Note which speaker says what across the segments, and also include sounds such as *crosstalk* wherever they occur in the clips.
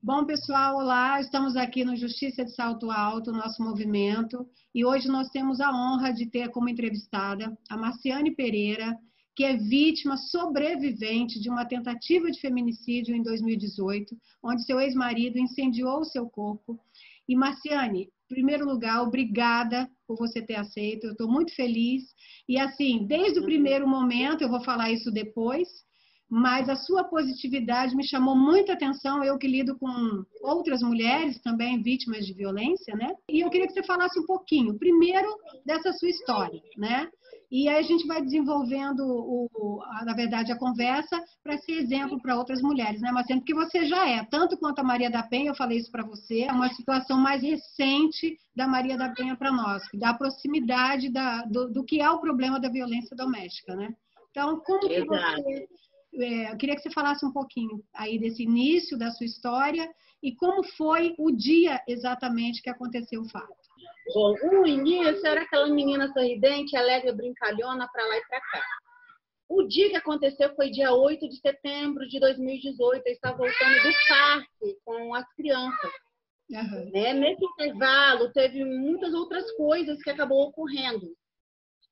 Speaker 1: Bom, pessoal, olá. Estamos aqui no Justiça de Salto Alto, nosso movimento, e hoje nós temos a honra de ter como entrevistada a Marciane Pereira, que é vítima sobrevivente de uma tentativa de feminicídio em 2018, onde seu ex-marido incendiou o seu corpo. E Marciane, em primeiro lugar, obrigada por você ter aceito. Eu estou muito feliz. E assim, desde o primeiro momento, eu vou falar isso depois, mas a sua positividade me chamou muita atenção. Eu que lido com outras mulheres também vítimas de violência, né? E eu queria que você falasse um pouquinho, primeiro, dessa sua história, né? E aí a gente vai desenvolvendo, o, a, na verdade, a conversa para ser exemplo para outras mulheres, né, Marcelo? Porque você já é, tanto quanto a Maria da Penha, eu falei isso para você, é uma situação mais recente da Maria da Penha para nós, da proximidade da, do, do, que é o problema da violência doméstica, né? Então, como que você eu queria que você falasse um pouquinho aí desse início da sua história e como foi o dia exatamente que aconteceu o fato.
Speaker 2: Bom, o início era aquela menina sorridente, alegre, brincalhona para lá e para cá. O dia que aconteceu foi dia 8 de setembro de 2018. Eu estava voltando do parque com as crianças. Uhum. Né? Nesse intervalo, teve muitas outras coisas que acabou ocorrendo.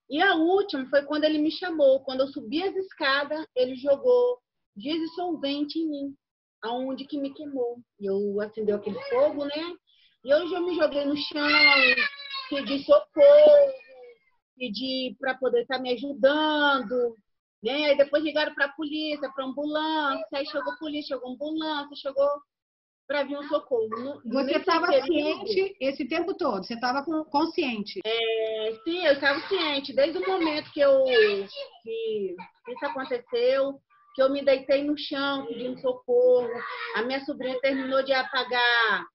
Speaker 2: E a última foi quando ele me chamou. Quando eu subi as escadas, ele jogou diesel solvente em mim, aonde que me queimou. E eu acendeu aquele fogo, né? E hoje eu me joguei no chão, pedi socorro, pedi para poder estar tá me ajudando. Né? Aí depois ligaram para a polícia, para ambulância, aí chegou polícia, chegou ambulância, chegou para vir um socorro.
Speaker 1: Você estava ciente esse tempo todo? Você estava consciente?
Speaker 2: É, sim, eu estava ciente. Desde o momento que, eu, que isso aconteceu, que eu me deitei no chão pedindo socorro, a minha sobrinha terminou de apagar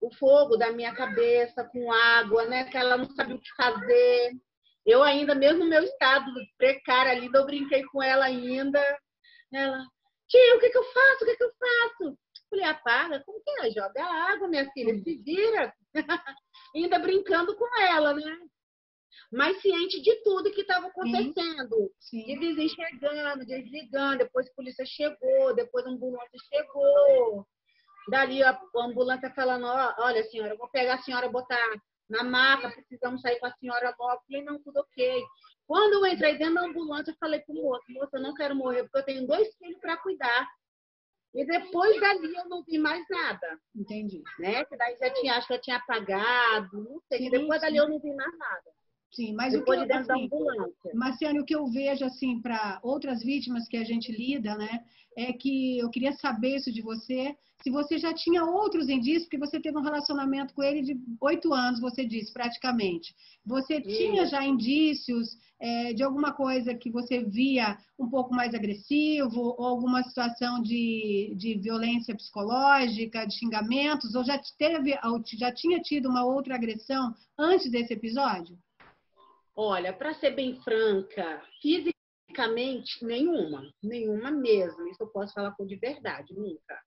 Speaker 2: o fogo da minha cabeça com água, né? Que ela não sabia o que fazer. Eu ainda, mesmo no meu estado precário ali, eu brinquei com ela ainda. Ela, tia, o que, que eu faço? O que, que eu faço? Falei, apaga, como que é? Joga água, minha filha, se vira. *laughs* Ainda brincando com ela, né? Mas ciente de tudo que estava acontecendo. Sim, sim. De vizinho chegando, desligando, depois a polícia chegou, depois a ambulância chegou. Dali a ambulância falando, olha senhora, eu vou pegar a senhora, botar na maca, precisamos sair com a senhora logo. Falei, não, tudo ok. Quando eu entrei dentro da ambulância, eu falei pro moço, moço, eu não quero morrer, porque eu tenho dois filhos para cuidar. E depois dali eu não vi mais nada.
Speaker 1: Entendi.
Speaker 2: Né? Que daí já tinha, acho que eu tinha apagado, não sei. Sim, depois sim. dali eu não vi mais nada.
Speaker 1: Sim, mas depois o que, de assim, Marciane, o que eu vejo assim para outras vítimas que a gente lida, né, é que eu queria saber isso de você, se você já tinha outros indícios, porque você teve um relacionamento com ele de oito anos, você disse, praticamente. Você tinha já indícios é, de alguma coisa que você via um pouco mais agressivo, ou alguma situação de, de violência psicológica, de xingamentos, ou já, teve, já tinha tido uma outra agressão antes desse episódio?
Speaker 2: Olha, para ser bem franca, fisicamente, nenhuma. Nenhuma mesmo. Isso eu posso falar com de verdade, nunca.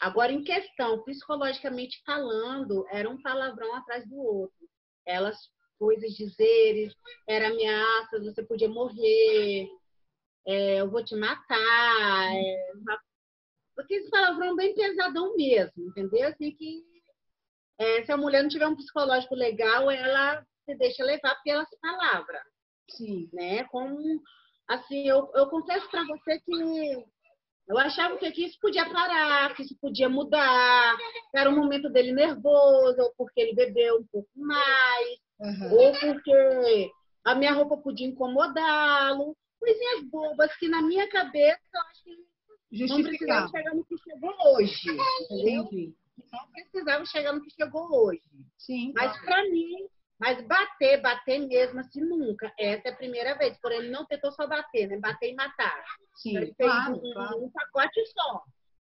Speaker 2: Agora, em questão, psicologicamente falando, era um palavrão atrás do outro. Elas, coisas, dizeres, era ameaças, você podia morrer, é, eu vou te matar. É, porque esse palavrão bem pesadão mesmo, entendeu? Assim que é, se a mulher não tiver um psicológico legal, ela se deixa levar pelas palavras. Sim. Né? Como, assim, eu, eu confesso para você que eu achava que isso podia parar, que isso podia mudar, que era um momento dele nervoso, ou porque ele bebeu um pouco mais, uhum. ou porque a minha roupa podia incomodá-lo. Coisinhas bobas que na minha cabeça eu acho que não precisava chegar no que chegou hoje. Entendeu? Não precisava chegar no que chegou hoje. Sim. Mas para mim, mas bater, bater mesmo assim nunca. Essa é a primeira vez. Porém, ele não tentou só bater, né? Bater e matar. Sim, ele claro, fez um, claro. um pacote só.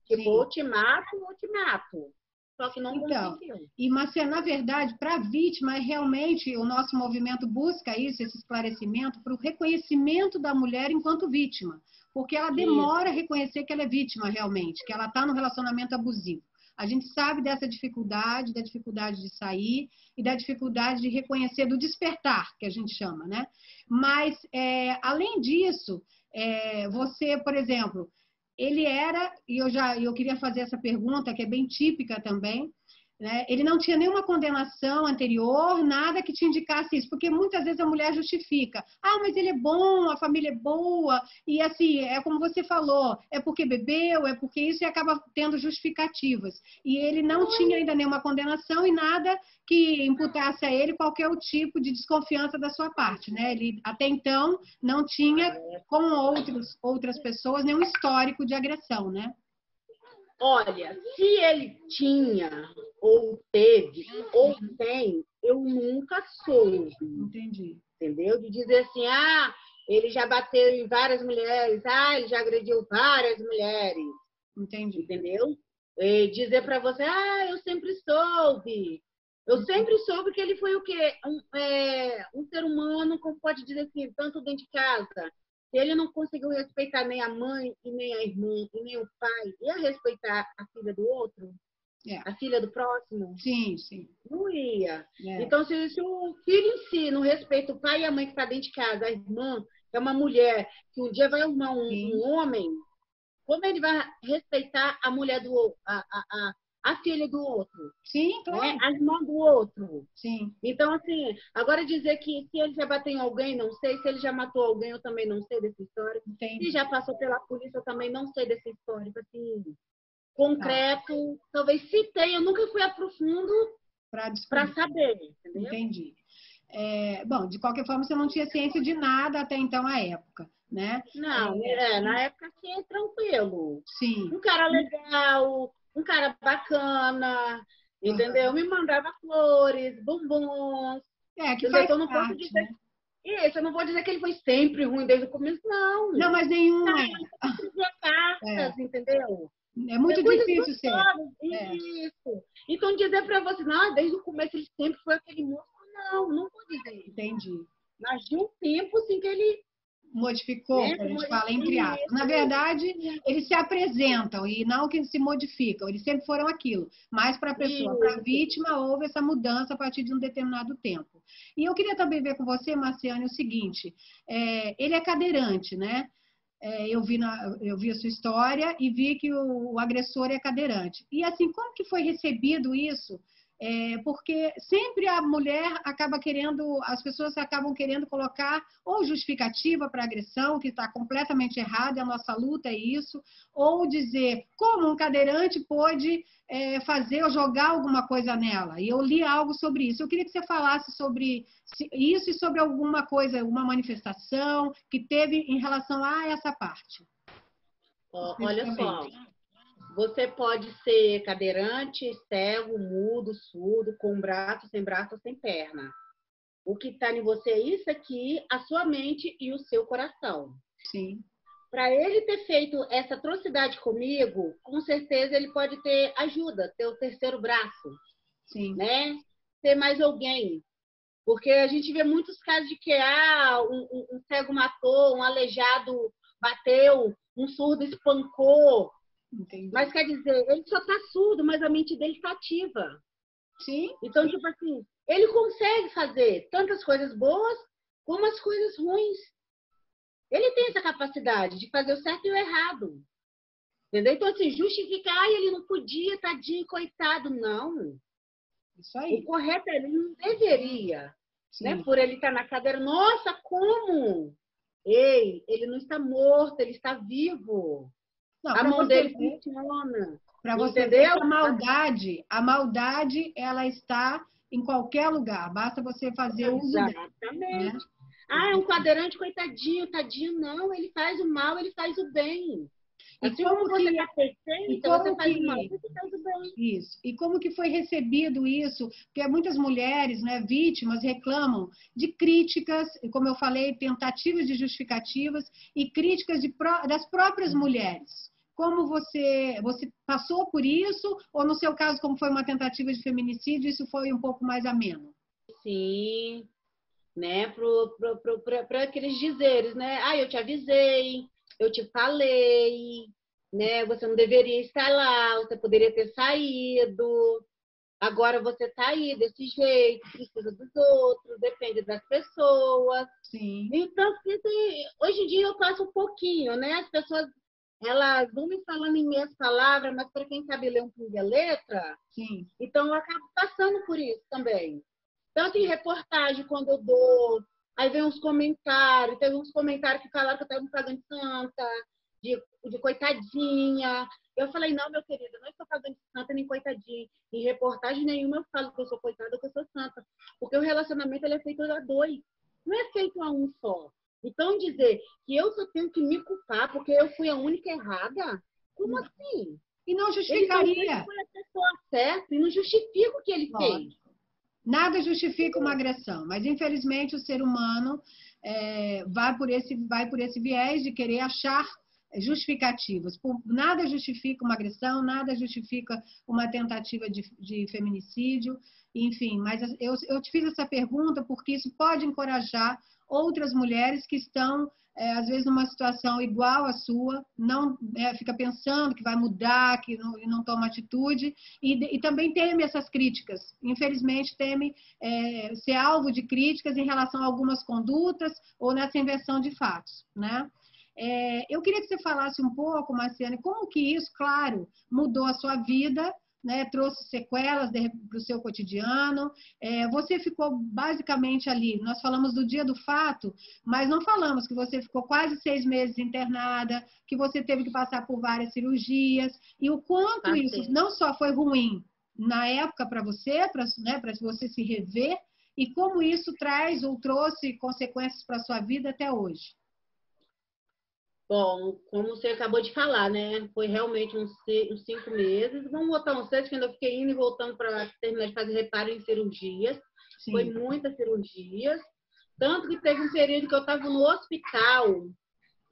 Speaker 2: Tipo, ou te mato ou te mato. Só que não então, conseguiu.
Speaker 1: E, Marcia, na verdade, para a vítima, é realmente o nosso movimento busca isso, esse esclarecimento, para o reconhecimento da mulher enquanto vítima. Porque ela demora a reconhecer que ela é vítima realmente, que ela está no relacionamento abusivo. A gente sabe dessa dificuldade, da dificuldade de sair e da dificuldade de reconhecer, do despertar, que a gente chama, né? Mas, é, além disso, é, você, por exemplo, ele era, e eu já eu queria fazer essa pergunta, que é bem típica também, né? Ele não tinha nenhuma condenação anterior, nada que te indicasse isso, porque muitas vezes a mulher justifica: ah, mas ele é bom, a família é boa, e assim, é como você falou, é porque bebeu, é porque isso, e acaba tendo justificativas. E ele não tinha ainda nenhuma condenação e nada que imputasse a ele qualquer tipo de desconfiança da sua parte, né? Ele até então não tinha, com outros, outras pessoas, nenhum histórico de agressão, né?
Speaker 2: Olha, se ele tinha, ou teve, ou tem, eu nunca soube.
Speaker 1: Entendi.
Speaker 2: Entendeu? De dizer assim, ah, ele já bateu em várias mulheres, ah, ele já agrediu várias mulheres.
Speaker 1: Entendi.
Speaker 2: Entendeu? E dizer para você, ah, eu sempre soube. Eu uhum. sempre soube que ele foi o quê? Um, é, um ser humano, como pode dizer assim, tanto dentro de casa, se ele não conseguiu respeitar nem a mãe, e nem a irmã, e nem o pai, ia respeitar a filha do outro? É. A filha do próximo?
Speaker 1: Sim, sim.
Speaker 2: Não ia. É. Então, se, se, o filho em si não respeita o pai e a mãe que está dentro de casa, a irmã, que é uma mulher, que um dia vai arrumar um, um homem, como ele vai respeitar a mulher do a, a, a, a filha do outro.
Speaker 1: Sim, né? claro.
Speaker 2: Né? A irmã do outro.
Speaker 1: Sim.
Speaker 2: Então, assim, agora dizer que se ele já bateu em alguém, não sei. Se ele já matou alguém, eu também não sei dessa história.
Speaker 1: Entendi.
Speaker 2: Se já passou pela polícia, eu também não sei dessa história. Assim, concreto. Ah. Talvez se tem, eu nunca fui a profundo para saber. Entendeu?
Speaker 1: Entendi. É, bom, de qualquer forma, você não tinha ciência de nada até então, a época, né?
Speaker 2: Não, é, é na época, assim, é tranquilo.
Speaker 1: Sim.
Speaker 2: Um cara legal, um cara bacana, entendeu? Me mandava flores, bombons.
Speaker 1: É, que faz
Speaker 2: eu não posso dizer. Né? Isso, eu não vou dizer que ele foi sempre ruim desde o começo, não.
Speaker 1: Não, mas nenhum. Não,
Speaker 2: cartas, é. entendeu?
Speaker 1: É muito é difícil ser.
Speaker 2: É. Isso. Então, dizer para você, não, desde o começo ele sempre foi aquele moço, não, não vou dizer.
Speaker 1: Entendi.
Speaker 2: Mas de um tempo, assim, que ele
Speaker 1: modificou, a gente fala entre aspas. Na verdade, eles se apresentam e não que se modificam, eles sempre foram aquilo. Mas para a pessoa, para a vítima, houve essa mudança a partir de um determinado tempo. E eu queria também ver com você, Marciane, o seguinte: é, ele é cadeirante, né? É, eu, vi na, eu vi a sua história e vi que o, o agressor é cadeirante. E assim, como que foi recebido isso? É, porque sempre a mulher acaba querendo, as pessoas acabam querendo colocar ou justificativa para agressão, que está completamente errada, a nossa luta é isso, ou dizer como um cadeirante pode é, fazer ou jogar alguma coisa nela. E eu li algo sobre isso. Eu queria que você falasse sobre isso e sobre alguma coisa, uma manifestação que teve em relação a essa parte.
Speaker 2: olha só, você pode ser cadeirante, cego, mudo, surdo, com braço, sem braço, sem perna. O que está em você é isso aqui, a sua mente e o seu coração.
Speaker 1: Sim.
Speaker 2: Para ele ter feito essa atrocidade comigo, com certeza ele pode ter ajuda, ter o terceiro braço.
Speaker 1: Sim.
Speaker 2: Né? Ter mais alguém. Porque a gente vê muitos casos de que ah, um, um, um cego matou, um aleijado bateu, um surdo espancou.
Speaker 1: Entendi.
Speaker 2: Mas quer dizer, ele só tá surdo, mas a mente dele está ativa.
Speaker 1: Sim.
Speaker 2: Então, tipo assim, ele consegue fazer tantas coisas boas como as coisas ruins. Ele tem essa capacidade de fazer o certo e o errado. Entendeu? Então, assim, justificar, ah, ele não podia, tadinho, coitado. Não.
Speaker 1: Isso aí.
Speaker 2: O correto é, ele não deveria. Né? Por ele estar na cadeira. Nossa, como? Ei, ele não está morto, ele está vivo.
Speaker 1: Não, a mão dele funciona. Para você entendeu? ver a maldade, a maldade ela está em qualquer lugar. Basta você fazer o uso
Speaker 2: Exatamente. Né? Ah, é um cadeirante, coitadinho, tadinho. Não, ele faz o mal, ele faz o bem.
Speaker 1: E assim como, como você está perfeito, você faz o mal, você faz o bem. Isso. E como que foi recebido isso? Porque muitas mulheres, né, vítimas, reclamam de críticas, como eu falei, tentativas de justificativas e críticas de, das próprias mulheres como você, você passou por isso, ou no seu caso, como foi uma tentativa de feminicídio, isso foi um pouco mais ameno?
Speaker 2: Sim, né, para aqueles dizeres, né, ah, eu te avisei, eu te falei, né, você não deveria estar lá, você poderia ter saído, agora você está aí desse jeito, precisa dos outros, depende das pessoas.
Speaker 1: Sim.
Speaker 2: Então, hoje em dia eu passo um pouquinho, né, as pessoas elas vão me falando em meias palavras, mas para quem sabe ler um pouco de letra,
Speaker 1: Sim.
Speaker 2: então eu acabo passando por isso também. Tanto em reportagem, quando eu dou, aí vem uns comentários, teve uns comentários que falaram que eu estava me pagando santa, de, de coitadinha. Eu falei, não, meu querido, não estou pagando de santa nem coitadinha. Em reportagem nenhuma eu falo que eu sou coitada ou que eu sou santa. Porque o relacionamento ele é feito a dois, não é feito a um só. Então, dizer que eu só tenho que me culpar porque eu fui a única errada, como
Speaker 1: Não.
Speaker 2: assim?
Speaker 1: E não
Speaker 2: Ele
Speaker 1: justificaria.
Speaker 2: foi a pessoa certa e não justifica o que ele
Speaker 1: Lógico.
Speaker 2: fez.
Speaker 1: Nada justifica uma agressão, mas infelizmente o ser humano é, vai, por esse, vai por esse viés de querer achar justificativas. Nada justifica uma agressão, nada justifica uma tentativa de, de feminicídio, enfim. Mas eu, eu te fiz essa pergunta porque isso pode encorajar outras mulheres que estão é, às vezes numa situação igual à sua, não é, fica pensando que vai mudar, que não, não toma atitude, e, e também teme essas críticas. Infelizmente, teme é, ser alvo de críticas em relação a algumas condutas ou nessa inversão de fatos, né? É, eu queria que você falasse um pouco, Marciane, como que isso, claro, mudou a sua vida, né, trouxe sequelas para o seu cotidiano. É, você ficou basicamente ali. Nós falamos do dia do fato, mas não falamos que você ficou quase seis meses internada, que você teve que passar por várias cirurgias e o quanto
Speaker 2: Passei.
Speaker 1: isso não só foi ruim na época para você, para né, pra você se rever, e como isso traz ou trouxe consequências para sua vida até hoje.
Speaker 2: Bom, como você acabou de falar, né? Foi realmente uns, uns cinco meses. Vamos botar uns seis, que ainda fiquei indo e voltando para terminar de fazer reparo em cirurgias.
Speaker 1: Sim.
Speaker 2: Foi muitas cirurgias. Tanto que teve um período que eu estava no hospital,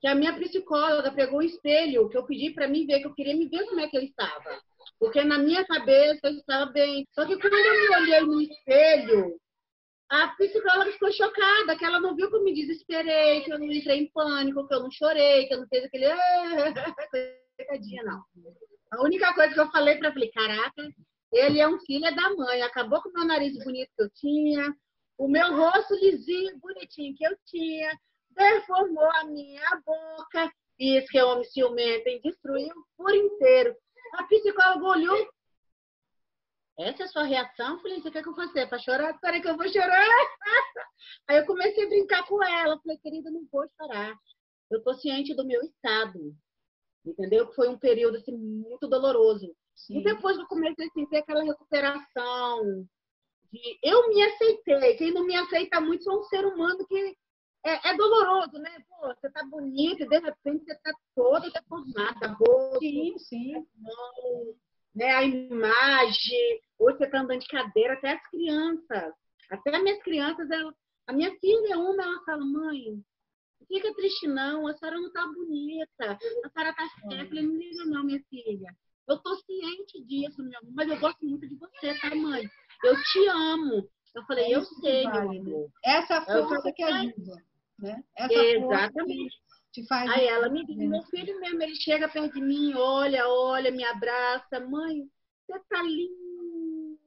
Speaker 2: que a minha psicóloga pegou o espelho, que eu pedi para mim ver, que eu queria me ver como é que ele estava. Porque na minha cabeça eu estava bem. Só que quando eu me olhei no espelho, a psicóloga ficou chocada, que ela não viu que eu me desesperei, que eu não entrei em pânico, que eu não chorei, que eu não fiz aquele. *laughs* Coitadinha, não. A única coisa que eu falei para falei, caraca, ele é um filho da mãe, acabou com o meu nariz bonito que eu tinha, o meu rosto lisinho, bonitinho que eu tinha, deformou a minha boca, isso que é homem ciumento, e destruiu por inteiro. A psicóloga olhou. Essa é a sua reação? Eu Falei, você quer que eu faça? Para chorar? Peraí que eu vou chorar. *laughs* Aí eu comecei a brincar com ela. Falei, querida, não vou chorar. Eu tô ciente do meu estado. Entendeu? Que foi um período assim, muito doloroso.
Speaker 1: Sim.
Speaker 2: E depois eu comecei a sentir aquela recuperação. De... Eu me aceitei. Quem não me aceita muito sou um ser humano que é, é doloroso, né? Pô, você tá bonita e de repente você tá toda deformada, rosto,
Speaker 1: Sim, sim.
Speaker 2: mão, né? A imagem. Hoje você tá andando de cadeira, até as crianças. Até as minhas crianças, ela... a minha filha, uma, ela fala, mãe, não fica triste não, a senhora não tá bonita, a senhora tá certa. Eu falei, não liga não, minha filha. Eu tô ciente disso, meu amor, mas eu gosto muito de você, tá, mãe? Eu te amo. Eu falei,
Speaker 1: É
Speaker 2: eu sei, meu
Speaker 1: vale, né?
Speaker 2: amor.
Speaker 1: Essa
Speaker 2: Eu
Speaker 1: força que
Speaker 2: "Ai,
Speaker 1: ajuda, né? Essa força
Speaker 2: Exatamente.
Speaker 1: que te faz.
Speaker 2: Aí ela me diz, meu filho mesmo, ele chega perto de mim, olha, olha, me abraça. Mãe, você tá linda.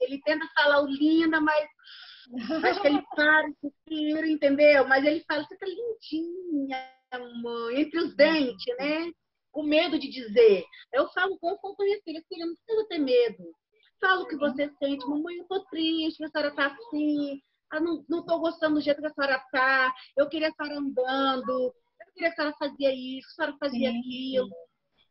Speaker 2: Ele tenta falar o linda, mas acho que ele *laughs* para pouquinho, entendeu? Mas ele fala, você tá lindinha, mãe, entre os dentes, né? Com medo de dizer. Eu falo com com minha filha, filha, não precisa ter medo. Fala o que você sente, mamãe, eu tô triste, a senhora tá assim, ah, não, não tô gostando do jeito que a senhora tá, eu queria a senhora andando, que a senhora fazia isso, a senhora fazia
Speaker 1: Sim,
Speaker 2: aquilo.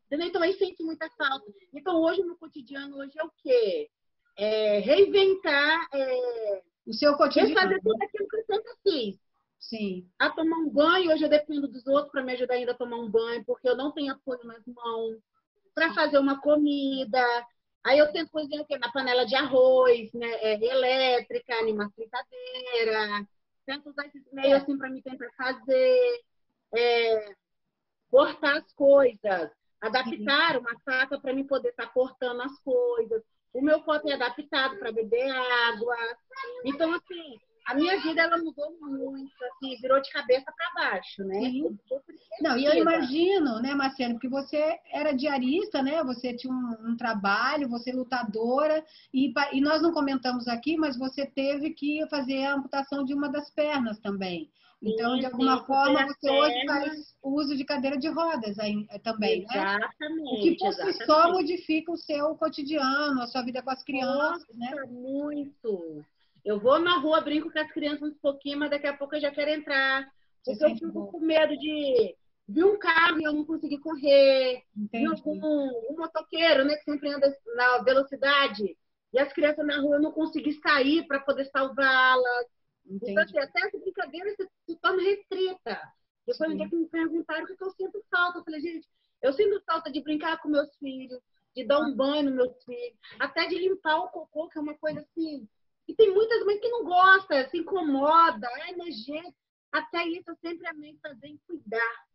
Speaker 2: Entendeu? Então aí sente muita falta. Então hoje no cotidiano, hoje é o quê? É reinventar, é,
Speaker 1: O seu cotidiano.
Speaker 2: refazer tudo aquilo que eu sempre fiz.
Speaker 1: Sim,
Speaker 2: A tomar um banho, hoje eu dependo dos outros para me ajudar ainda a tomar um banho, porque eu não tenho apoio nas mãos. Para fazer uma comida. Aí eu tento cozinhar o quê? Na panela de arroz, né? É, elétrica, numa fritadeira. Tento usar esses meios assim para me tentar fazer. É, cortar as coisas. Adaptar uma faca para mim poder estar cortando as coisas. O meu copo é adaptado para beber água. Então, assim, a minha vida ela mudou muito, assim, virou de cabeça para baixo, né?
Speaker 1: Sim. Não, e eu imagino, né, Marcelo, porque você era diarista, né? Você tinha um, um trabalho, você é lutadora, e, e nós não comentamos aqui, mas você teve que fazer a amputação de uma das pernas também. Então, de alguma forma, você hoje faz uso de cadeira de rodas aí, eh, também,
Speaker 2: exatamente, né? Exatamente.
Speaker 1: O que por si só modifica o seu cotidiano, a sua vida com as crianças,
Speaker 2: né?
Speaker 1: Nossa,
Speaker 2: né? muito. Eu vou na rua, brinco com as crianças um pouquinho, mas daqui a pouco eu já quero entrar. Porque eu fico bom. com medo de vir um carro e eu não conseguir correr. Entendi. algum um motoqueiro, né, que sempre anda na velocidade. E as crianças na rua eu não conseguir sair para poder salvá-las. Então, assim, até essa brincadeira se, se torna restrita. Depois um dia que me perguntaram o que, que eu sinto falta. Eu falei, gente, eu sinto falta de brincar com meus filhos, de dar um ah. banho nos meus filhos, até de limpar o cocô, que é uma coisa assim e tem muitas mães que não gostam, se incomoda, é nojento. Até isso eu sempre amei fazer em cuidar,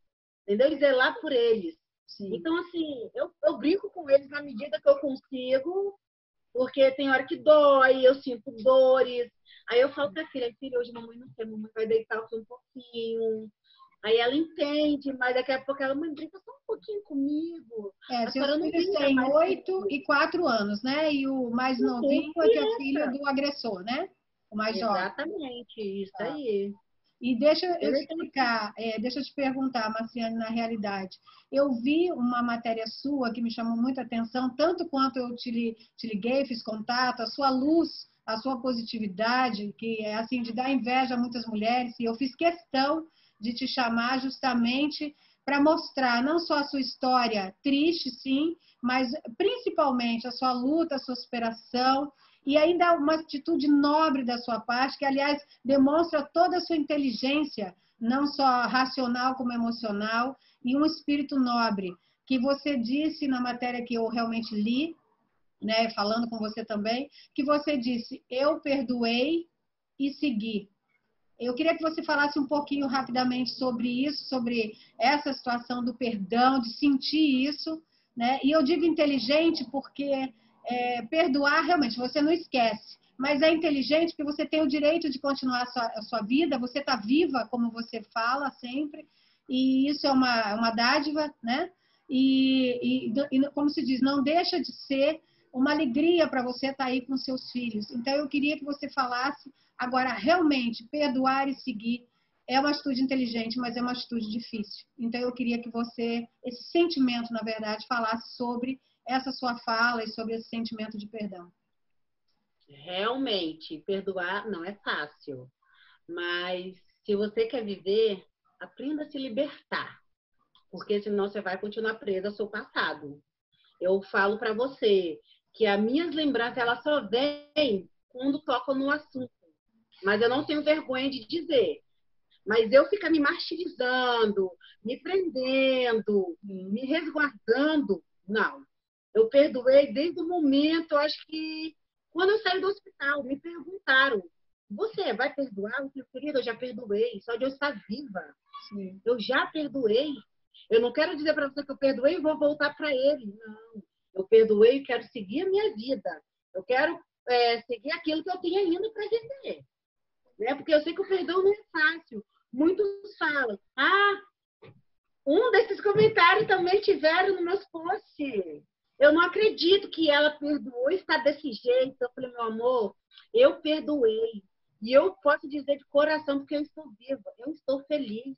Speaker 2: entendeu? E zelar por eles. Sim. Então, assim, eu, eu brinco com eles na medida que eu consigo, porque tem hora que dói, eu sinto dores. Aí eu falo pra filha, filha, hoje mamãe não quer, mamãe vai deitar um pouquinho. Aí ela entende, mas daqui a pouco ela, mãe, brinca só um pouquinho comigo.
Speaker 1: É, seus filhos têm oito e quatro anos, né? E o mais novinho é que é filho do agressor, né? O mais
Speaker 2: jovem. Exatamente, isso tá. aí.
Speaker 1: E deixa eu explicar, é, deixa eu te perguntar, Marciane, na realidade. Eu vi uma matéria sua que me chamou muita atenção, tanto quanto eu te, te liguei, fiz contato, a sua luz, a sua positividade, que é assim, de dar inveja a muitas mulheres, e eu fiz questão de te chamar justamente para mostrar não só a sua história triste, sim, mas principalmente a sua luta, a sua superação e ainda uma atitude nobre da sua parte, que aliás demonstra toda a sua inteligência, não só racional como emocional, e um espírito nobre, que você disse na matéria que eu realmente li, né, falando com você também, que você disse: "Eu perdoei e segui". Eu queria que você falasse um pouquinho rapidamente sobre isso, sobre essa situação do perdão, de sentir isso, né? E eu digo inteligente porque é, perdoar realmente você não esquece, mas é inteligente porque você tem o direito de continuar a sua, a sua vida, você está viva, como você fala sempre, e isso é uma, uma dádiva, né? E, e, e como se diz, não deixa de ser uma alegria para você estar tá aí com seus filhos. Então eu queria que você falasse Agora, realmente, perdoar e seguir é uma atitude inteligente, mas é uma atitude difícil. Então, eu queria que você, esse sentimento, na verdade, falasse sobre essa sua fala e sobre esse sentimento de perdão.
Speaker 2: Realmente, perdoar não é fácil. Mas se você quer viver, aprenda a se libertar. Porque senão você vai continuar presa ao seu passado. Eu falo para você que as minhas lembranças elas só vêm quando tocam no assunto mas eu não tenho vergonha de dizer. Mas eu ficar me martirizando, me prendendo, me resguardando, não. Eu perdoei desde o momento, acho que quando eu saí do hospital, me perguntaram: você vai perdoar? Eu falei, querida, eu já perdoei, só de eu estar viva. Sim. Eu já perdoei. Eu não quero dizer para você que eu perdoei e vou voltar para ele. Não. Eu perdoei e quero seguir a minha vida. Eu quero é, seguir aquilo que eu tenho ainda para viver né? Porque eu sei que o perdão não é fácil. Muitos falam, ah, um desses comentários também tiveram no meus posts. Eu não acredito que ela perdoou, está desse jeito. Eu falei, meu amor, eu perdoei. E eu posso dizer de coração, porque eu estou viva, eu estou feliz.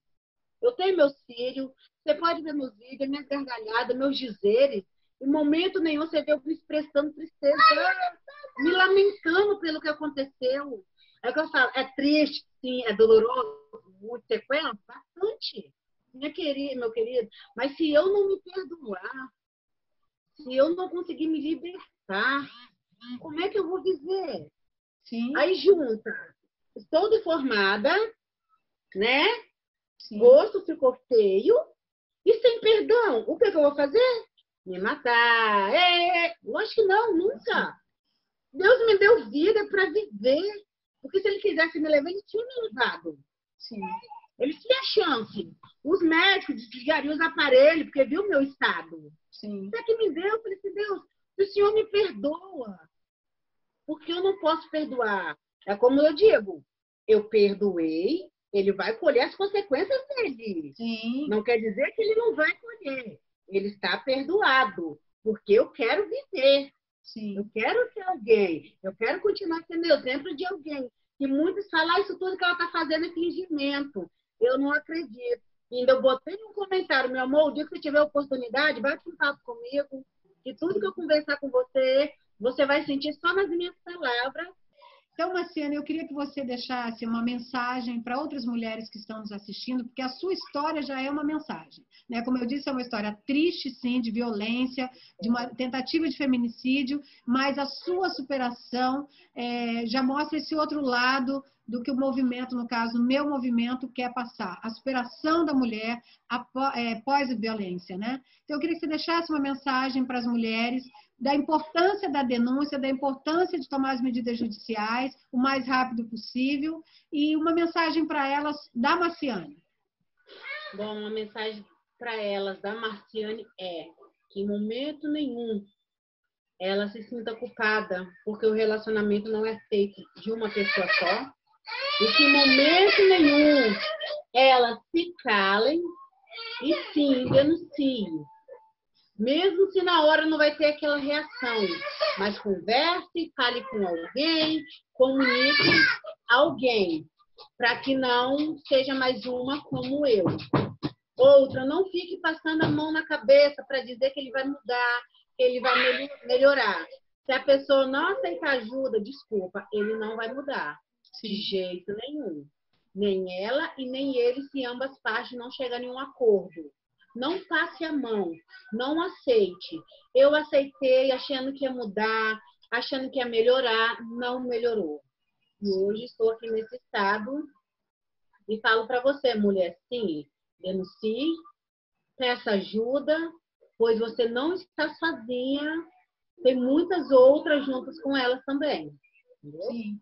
Speaker 2: Eu tenho meus filhos, você pode ver meus vídeos, minhas gargalhadas, meus dizeres. Em momento nenhum você vê eu expressando tristeza, me lamentando pelo que aconteceu. É o que eu falo, é triste, sim, é doloroso, muito sequela, bastante. Minha querida, meu querido, mas se eu não me perdoar, se eu não conseguir me libertar, como é que eu vou viver? Sim. Aí junta, estou deformada, né? Sim. Gosto ficou feio e sem perdão, o que, que eu vou fazer? Me matar. É, lógico que não, nunca. Deus me deu vida para viver. Porque se ele quisesse me levar, ele tinha me levado. Sim. Ele tinha chance. Os médicos desligariam os aparelhos, porque viu o meu estado. Sim. Até que me deu, eu falei assim, Deus, o Senhor me perdoa. Porque eu não posso perdoar. É como eu digo, eu perdoei, ele vai colher as consequências dele.
Speaker 1: Sim.
Speaker 2: Não quer dizer que ele não vai colher. Ele está perdoado, porque eu quero viver.
Speaker 1: Sim.
Speaker 2: Eu quero ser alguém. Eu quero continuar sendo exemplo de alguém. E muitos falam, ah, isso tudo que ela está fazendo é fingimento. Eu não acredito. Ainda eu botei um comentário, meu amor, o dia que você tiver oportunidade, bate um papo comigo. E tudo que eu conversar com você, você vai sentir só nas minhas palavras
Speaker 1: então, Marciana, eu queria que você deixasse uma mensagem para outras mulheres que estão nos assistindo, porque a sua história já é uma mensagem. Né? Como eu disse, é uma história triste, sim, de violência, de uma tentativa de feminicídio, mas a sua superação é, já mostra esse outro lado do que o movimento, no caso, o meu movimento, quer passar. A superação da mulher após é, violência. Né? Então, eu queria que você deixasse uma mensagem para as mulheres da importância da denúncia, da importância de tomar as medidas judiciais o mais rápido possível. E uma mensagem para elas da Marciane.
Speaker 2: Bom, uma mensagem para elas da Marciane é que em momento nenhum ela se sinta culpada porque o relacionamento não é feito de uma pessoa só. E que em momento nenhum elas se calem e sim denunciem mesmo se na hora não vai ter aquela reação, mas converse, fale com alguém, comunique alguém, para que não seja mais uma como eu. Outra, não fique passando a mão na cabeça para dizer que ele vai mudar, que ele vai melhorar. Se a pessoa não aceitar ajuda, desculpa, ele não vai mudar. De jeito nenhum. Nem ela e nem ele, se ambas partes não chegarem a um acordo. Não passe a mão, não aceite. Eu aceitei achando que ia mudar, achando que ia melhorar, não melhorou. E hoje estou aqui nesse estado e falo para você, mulher, sim, denuncie, peça ajuda, pois você não está sozinha, tem muitas outras juntas com elas também. Entendeu? Sim.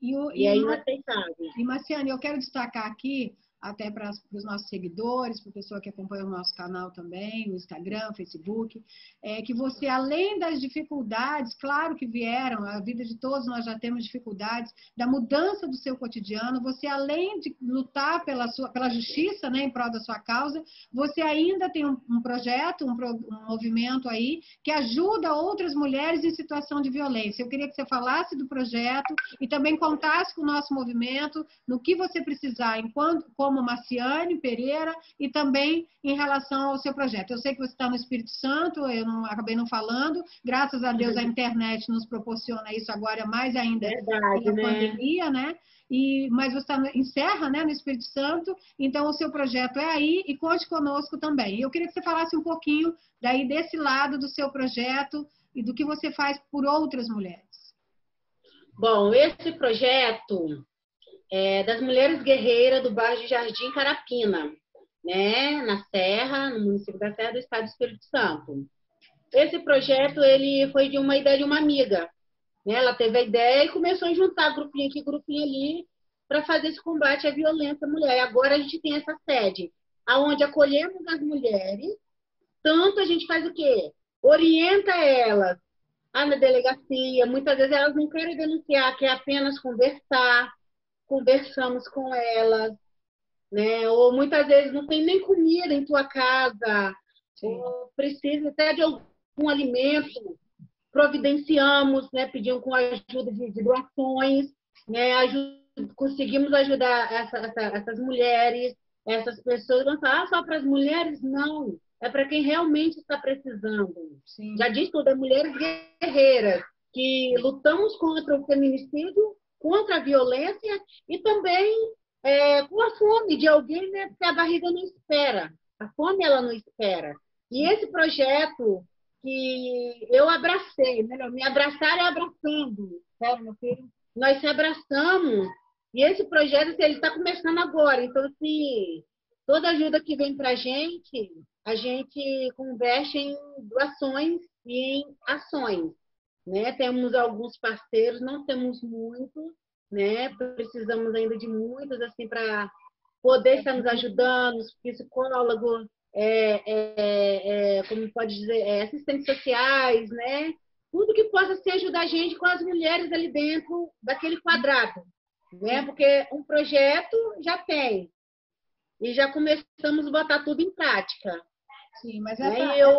Speaker 1: E, o,
Speaker 2: e, e é inaceitável.
Speaker 1: E, Marciane, eu quero destacar aqui até para, os nossos seguidores, para a pessoa que acompanha o nosso canal também, o Instagram, Facebook, é que você, além das dificuldades, claro que vieram, a vida de todos nós já temos dificuldades, da mudança do seu cotidiano, você, além de lutar pela, sua, pela justiça, né, em prol da sua causa, você ainda tem um, um projeto, um, pro, um movimento aí, que ajuda outras mulheres em situação de violência. Eu queria que você falasse do projeto e também contasse com o nosso movimento, no que você precisar, enquanto como Marciane Pereira e também em relação ao seu projeto. Eu sei que você está no Espírito Santo, eu não, acabei não falando, graças a Deus a internet nos proporciona isso agora mais ainda
Speaker 2: Verdade, né?
Speaker 1: pandemia, né? E, mas você está em Serra, né, no Espírito Santo, então o seu projeto é aí e conte conosco também. Eu queria que você falasse um pouquinho daí desse lado do seu projeto e do que você faz por outras mulheres.
Speaker 2: Bom, esse projeto é, das mulheres guerreiras do bairro de Jardim Carapina, né, na Serra, no município da Serra do Estado do Espírito Santo. Esse projeto ele foi de uma ideia de uma amiga. Né? Ela teve a ideia e começou a juntar grupinho aqui, grupinho ali, para fazer esse combate à violência à mulher. E agora a gente tem essa sede, aonde acolhemos as mulheres, tanto a gente faz o quê? Orienta elas ah, na delegacia. Muitas vezes elas não querem denunciar, quer apenas conversar conversamos com elas, né? Ou muitas vezes não tem nem comida em tua casa, Sim. ou precisa até de algum alimento, providenciamos, né? Pedimos com a ajuda de, de doações, né? Conseguimos ajudar essa, essa, essas mulheres, essas pessoas. Não ah, só para as mulheres, não. É para quem realmente está precisando. Sim. Já diz tudo, é mulheres guerreiras que lutamos contra o feminicídio contra a violência e também é, com a fome de alguém, né? Porque a barriga não espera. A fome, ela não espera. E esse projeto que eu abracei, melhor, me abraçar é abraçando, certo, meu filho? Nós se abraçamos. E esse projeto, ele está começando agora. Então, assim, toda ajuda que vem para a gente, a gente converte em doações e em ações. Né? Temos alguns parceiros, não temos muitos, né? Precisamos ainda de muitos assim para poder estar nos ajudando, os psicólogos, é, é, é, como pode dizer, é, assistentes sociais, né? Tudo que possa se ajudar a gente com as mulheres ali dentro daquele quadrado, né? Porque um projeto já tem. E já começamos a botar tudo em prática.
Speaker 1: Sim, mas essa,
Speaker 2: né? eu.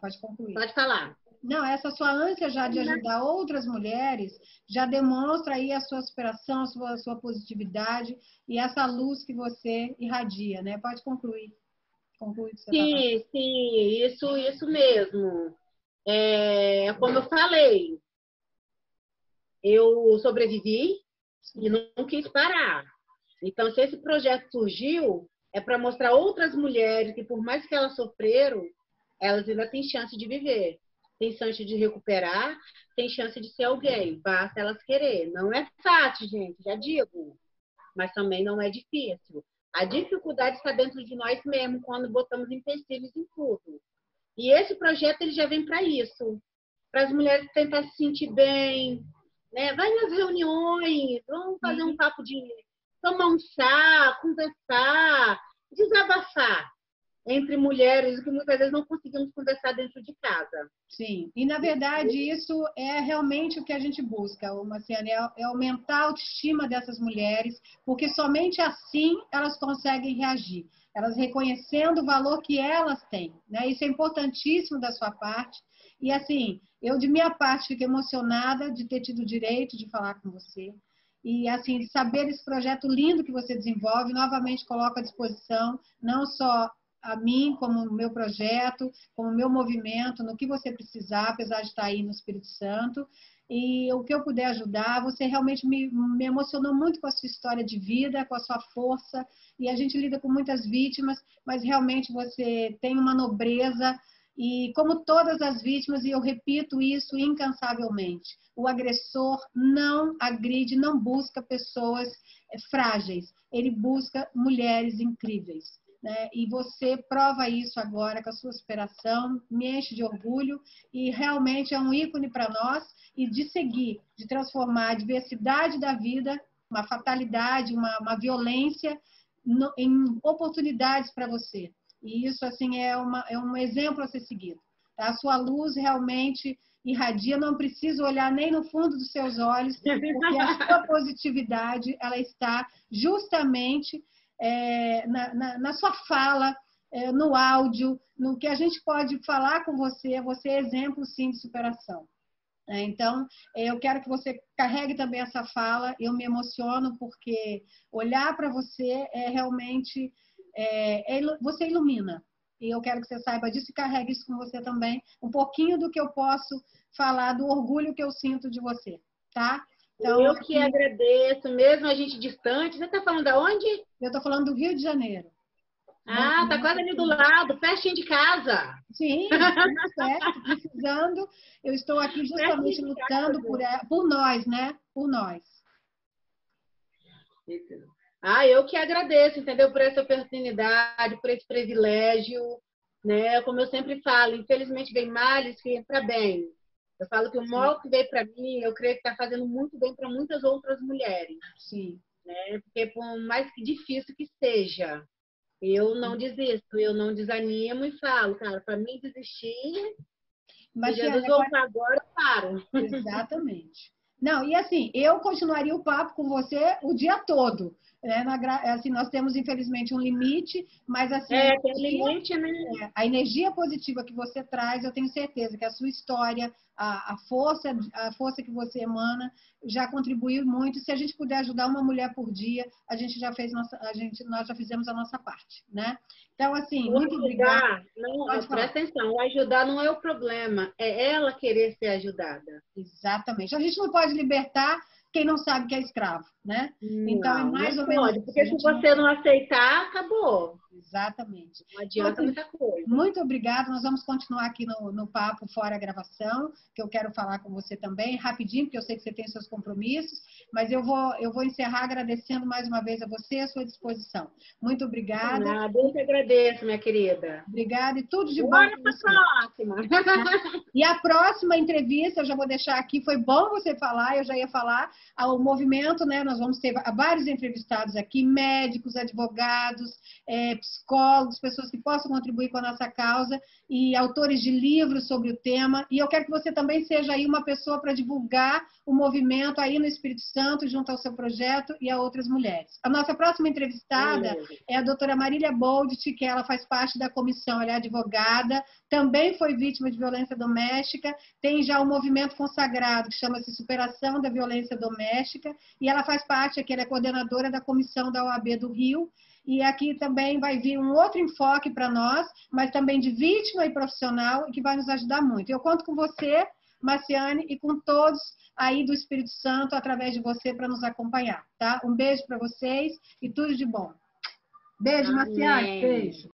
Speaker 1: Pode concluir.
Speaker 2: Pode falar.
Speaker 1: Não, essa sua ânsia já de ajudar outras mulheres já demonstra aí a sua aspiração, a sua, a sua positividade e essa luz que você irradia, né? Pode concluir.
Speaker 2: concluir tá sim, tá sim, isso, isso mesmo. É, como eu falei, eu sobrevivi e não quis parar. Então, se esse projeto surgiu, é para mostrar outras mulheres que, por mais que elas sofreram, elas ainda têm chance de viver tem chance de recuperar, tem chance de ser alguém, basta elas querer. Não é fácil, gente, já digo, mas também não é difícil. A dificuldade está dentro de nós mesmos quando botamos empecilhos em tudo. E esse projeto ele já vem para isso, para as mulheres tentar se sentir bem, né? Vai nas reuniões, vamos fazer um uhum. papo de tomar um chá, conversar, desabafar entre mulheres que muitas vezes não conseguimos conversar dentro de casa.
Speaker 1: Sim, e na verdade isso é realmente o que a gente busca, Marciane, é, é aumentar a autoestima dessas mulheres, porque somente assim elas conseguem reagir, elas reconhecendo o valor que elas têm, né? Isso é importantíssimo da sua parte. E assim, eu de minha parte fico emocionada de ter tido o direito de falar com você. E assim, saber esse projeto lindo que você desenvolve, novamente coloco à disposição, não só a mim, como meu projeto, como meu movimento, no que você precisar, apesar de estar aí no Espírito Santo. E o que eu puder ajudar, você realmente me, me emocionou muito com a sua história de vida, com a sua força. E a gente lida com muitas vítimas, mas realmente você tem uma nobreza. E como todas as vítimas, e eu repito isso incansavelmente, o agressor não agride, não busca pessoas eh, frágeis, ele busca mulheres incríveis né? e você prova isso agora com a sua superação, me enche de orgulho e realmente é um ícone para nós e de seguir, de transformar a diversidade da vida, uma fatalidade, uma, uma violência no, em oportunidades para você. E isso assim é, uma, é um exemplo a ser seguido. Tá? A sua luz realmente irradia, não precisa olhar nem no fundo dos seus olhos, *laughs* porque a sua positividade ela está justamente é, na, na, na, sua fala, é, no áudio, no que a gente pode falar com você, você é exemplo sim de superação. É, então, é, eu quero que você carregue também essa fala. Eu me emociono porque olhar para você é realmente é, é, você ilumina. E eu quero que você saiba disso e carregue isso com você também. Um pouquinho do que eu posso falar do orgulho que eu sinto de você, tá?
Speaker 2: Então, eu que agradeço, mesmo a gente distante. Você está falando de onde?
Speaker 1: Eu estou falando do Rio de Janeiro.
Speaker 2: Ah, tá quase ali do lado, pertinho de casa.
Speaker 1: Sim, *laughs* certo, precisando. Eu estou aqui justamente lutando por, por nós, né? Por nós.
Speaker 2: Ah, eu que agradeço, entendeu? Por essa oportunidade, por esse privilégio, né? Como eu sempre falo, infelizmente vem males que entra bem. Eu falo que o mal que veio para mim, eu creio que está fazendo muito bem para muitas outras mulheres.
Speaker 1: Sim.
Speaker 2: Né? Porque por mais que difícil que seja, eu não desisto, eu não desanimo e falo, cara, para mim desistir, mas Jesus voltar agora, eu paro.
Speaker 1: Exatamente. Não, e assim, eu continuaria o papo com você o dia todo. Né? Na, assim, nós temos, infelizmente, um limite, mas assim,
Speaker 2: é, tem limite, né?
Speaker 1: É, a energia positiva que você traz, eu tenho certeza que a sua história, a, a, força, a força que você emana já contribuiu muito. Se a gente puder ajudar uma mulher por dia, a gente já fez nossa, a gente, nós já fizemos a nossa parte, né? Então, assim, o muito obrigada.
Speaker 2: Não, presta atenção, o ajudar não é o problema, é ela querer ser ajudada.
Speaker 1: Exatamente. A gente não pode libertar quem não sabe que é escravo, né?
Speaker 2: Não, então é mais ou menos. Pode, porque se você não aceitar, acabou.
Speaker 1: Exatamente.
Speaker 2: Não adianta muita coisa.
Speaker 1: Muito obrigada. Nós vamos continuar aqui no, no papo fora a gravação, que eu quero falar com você também, rapidinho, porque eu sei que você tem seus compromissos, mas eu vou, eu vou encerrar agradecendo mais uma vez a você e a sua disposição. Muito obrigada.
Speaker 2: Nada, eu que agradeço, minha querida.
Speaker 1: Obrigada e tudo de bom.
Speaker 2: Bora para a próxima. *laughs*
Speaker 1: e a próxima entrevista, eu já vou deixar aqui, foi bom você falar, eu já ia falar, ao movimento, né? Nós vamos ter vários entrevistados aqui, médicos, advogados, é, psicólogos, pessoas que possam contribuir com a nossa causa e autores de livros sobre o tema. E eu quero que você também seja aí uma pessoa para divulgar o movimento aí no Espírito Santo Santo junto ao seu projeto e a outras mulheres. A nossa próxima entrevistada Beleza. é a doutora Marília Boldt, que ela faz parte da comissão, ela é advogada, também foi vítima de violência doméstica, tem já um movimento consagrado que chama-se Superação da Violência Doméstica, e ela faz parte, aqui ela é coordenadora da comissão da OAB do Rio, e aqui também vai vir um outro enfoque para nós, mas também de vítima e profissional, que vai nos ajudar muito. Eu conto com você, Marciane, e com todos aí do Espírito Santo, através de você, para nos acompanhar, tá? Um beijo para vocês e tudo de bom. Beijo, Marciane. Beijo.